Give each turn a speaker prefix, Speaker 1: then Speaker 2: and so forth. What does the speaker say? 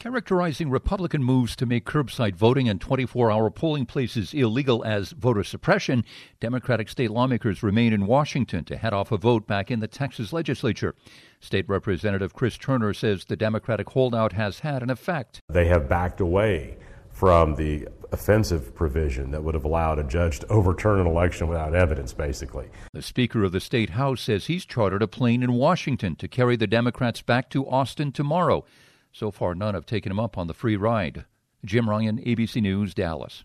Speaker 1: Characterizing Republican moves to make curbside voting and 24 hour polling places illegal as voter suppression, Democratic state lawmakers remain in Washington to head off a vote back in the Texas legislature. State Representative Chris Turner says the Democratic holdout has had an effect.
Speaker 2: They have backed away from the offensive provision that would have allowed a judge to overturn an election without evidence, basically.
Speaker 1: The Speaker of the State House says he's chartered a plane in Washington to carry the Democrats back to Austin tomorrow. So far, none have taken him up on the free ride. Jim Ryan, ABC News, Dallas.